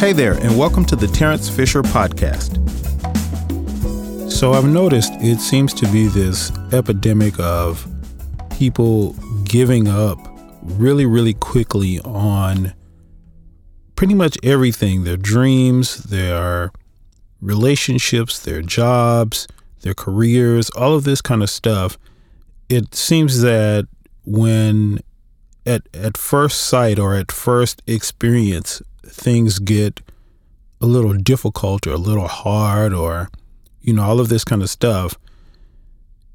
Hey there, and welcome to the Terence Fisher Podcast. So, I've noticed it seems to be this epidemic of people giving up really, really quickly on pretty much everything their dreams, their relationships, their jobs, their careers, all of this kind of stuff. It seems that when at, at first sight or at first experience, things get a little difficult or a little hard or, you know, all of this kind of stuff,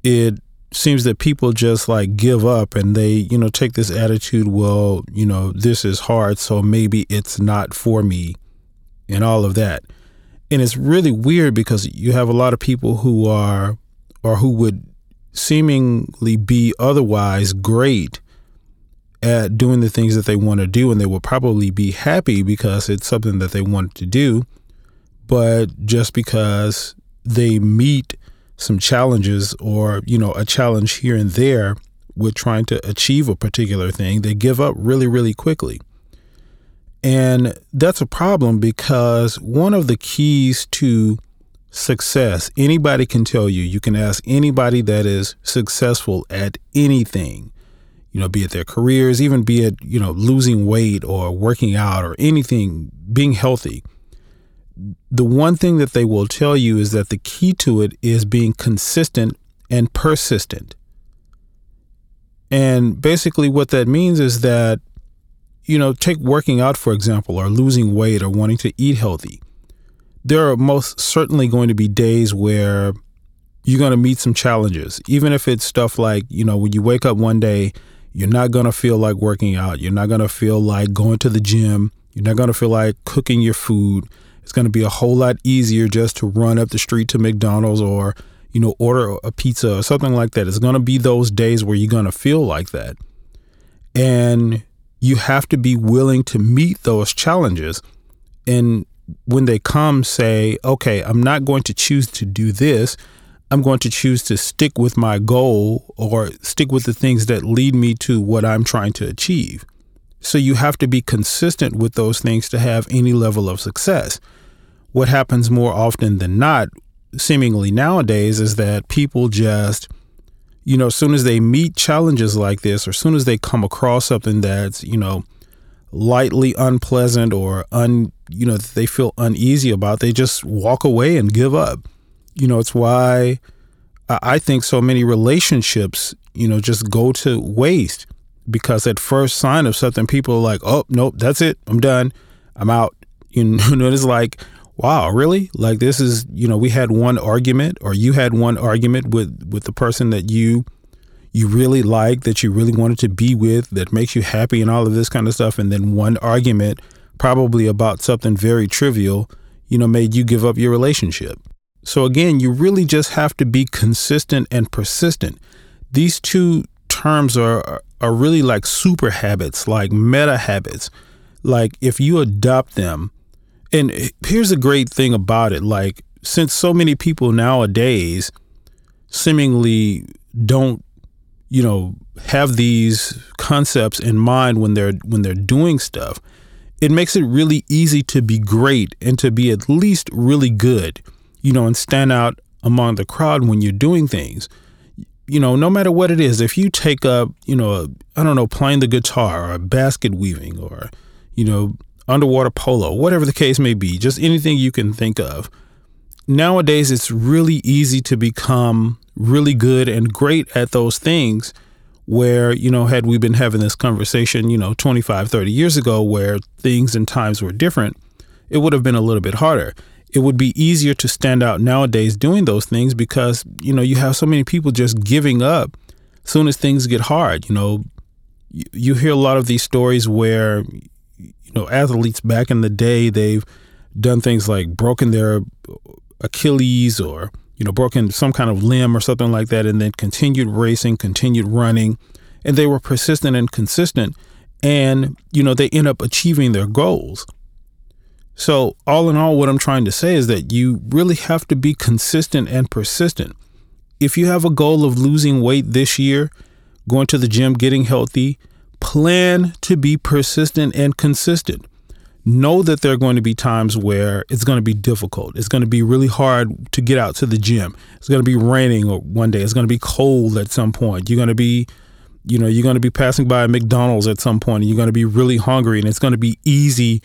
it seems that people just like give up and they, you know, take this attitude, well, you know, this is hard, so maybe it's not for me and all of that. And it's really weird because you have a lot of people who are or who would seemingly be otherwise great at doing the things that they want to do and they will probably be happy because it's something that they want to do. But just because they meet some challenges or you know a challenge here and there with trying to achieve a particular thing they give up really really quickly. And that's a problem because one of the keys to success anybody can tell you. You can ask anybody that is successful at anything you know, be it their careers, even be it, you know, losing weight or working out or anything, being healthy. The one thing that they will tell you is that the key to it is being consistent and persistent. And basically, what that means is that, you know, take working out, for example, or losing weight or wanting to eat healthy. There are most certainly going to be days where you're going to meet some challenges, even if it's stuff like, you know, when you wake up one day you're not going to feel like working out. You're not going to feel like going to the gym. You're not going to feel like cooking your food. It's going to be a whole lot easier just to run up the street to McDonald's or, you know, order a pizza or something like that. It's going to be those days where you're going to feel like that. And you have to be willing to meet those challenges. And when they come, say, okay, I'm not going to choose to do this. I'm going to choose to stick with my goal or stick with the things that lead me to what I'm trying to achieve. So you have to be consistent with those things to have any level of success. What happens more often than not, seemingly nowadays, is that people just, you know, as soon as they meet challenges like this, or as soon as they come across something that's, you know, lightly unpleasant or un, you know, they feel uneasy about, they just walk away and give up you know, it's why I think so many relationships, you know, just go to waste because at first sign of something, people are like, oh, nope, that's it. I'm done. I'm out. You know, it's like, wow, really? Like this is, you know, we had one argument or you had one argument with, with the person that you, you really like, that you really wanted to be with, that makes you happy and all of this kind of stuff. And then one argument, probably about something very trivial, you know, made you give up your relationship. So again, you really just have to be consistent and persistent. These two terms are are really like super habits, like meta habits. Like if you adopt them, and here's a great thing about it, like since so many people nowadays seemingly don't, you know, have these concepts in mind when they're when they're doing stuff, it makes it really easy to be great and to be at least really good you know, and stand out among the crowd when you're doing things. You know, no matter what it is, if you take up, you know, I don't know, playing the guitar or basket weaving or, you know, underwater polo, whatever the case may be, just anything you can think of. Nowadays, it's really easy to become really good and great at those things where, you know, had we been having this conversation, you know, 25, 30 years ago where things and times were different, it would have been a little bit harder it would be easier to stand out nowadays doing those things because you know you have so many people just giving up as soon as things get hard you know. You, you hear a lot of these stories where you know athletes back in the day they've done things like broken their achilles or you know broken some kind of limb or something like that and then continued racing continued running and they were persistent and consistent and you know they end up achieving their goals so, all in all, what I'm trying to say is that you really have to be consistent and persistent. If you have a goal of losing weight this year, going to the gym, getting healthy, Plan to be persistent and consistent. Know that there are going to be times where it's going to be difficult. It's going to be really hard to get out to the gym. It's going to be raining one day. It's going to be cold at some point. You're going to be, you know, you're going to be passing by a McDonald's at some point and you're going to be really hungry and it's going to be easy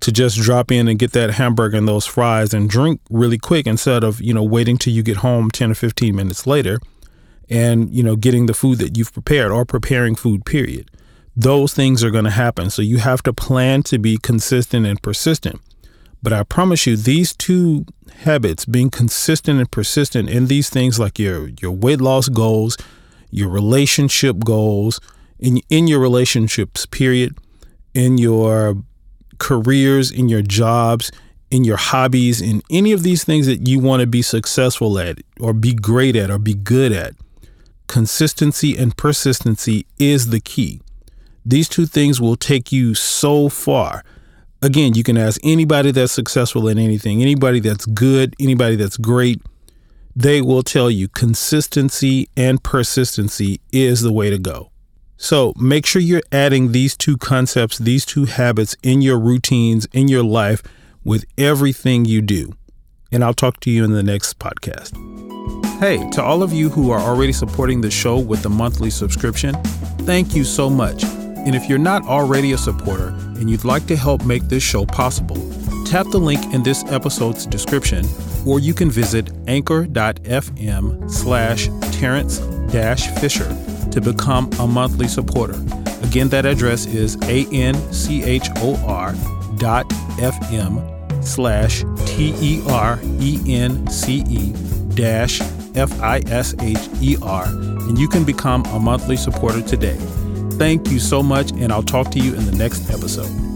to just drop in and get that hamburger and those fries and drink really quick instead of, you know, waiting till you get home 10 or 15 minutes later and, you know, getting the food that you've prepared or preparing food, period. Those things are going to happen. So you have to plan to be consistent and persistent. But I promise you, these two habits, being consistent and persistent in these things like your, your weight loss goals, your relationship goals, in, in your relationships, period, in your careers, in your jobs, in your hobbies, in any of these things that you want to be successful at or be great at or be good at, consistency and persistency is the key. These two things will take you so far. Again, you can ask anybody that's successful in anything, anybody that's good, anybody that's great. They will tell you consistency and persistency is the way to go. So make sure you're adding these two concepts, these two habits in your routines, in your life, with everything you do. And I'll talk to you in the next podcast. Hey, to all of you who are already supporting the show with the monthly subscription, thank you so much. And if you're not already a supporter and you'd like to help make this show possible, tap the link in this episode's description, or you can visit anchor.fm slash Terence Fisher to become a monthly supporter. Again, that address is a-n-c-h-o-r dot fm slash t-e-r-e-n-c-e dash f-i-s-h-e-r and you can become a monthly supporter today. Thank you so much, and I'll talk to you in the next episode.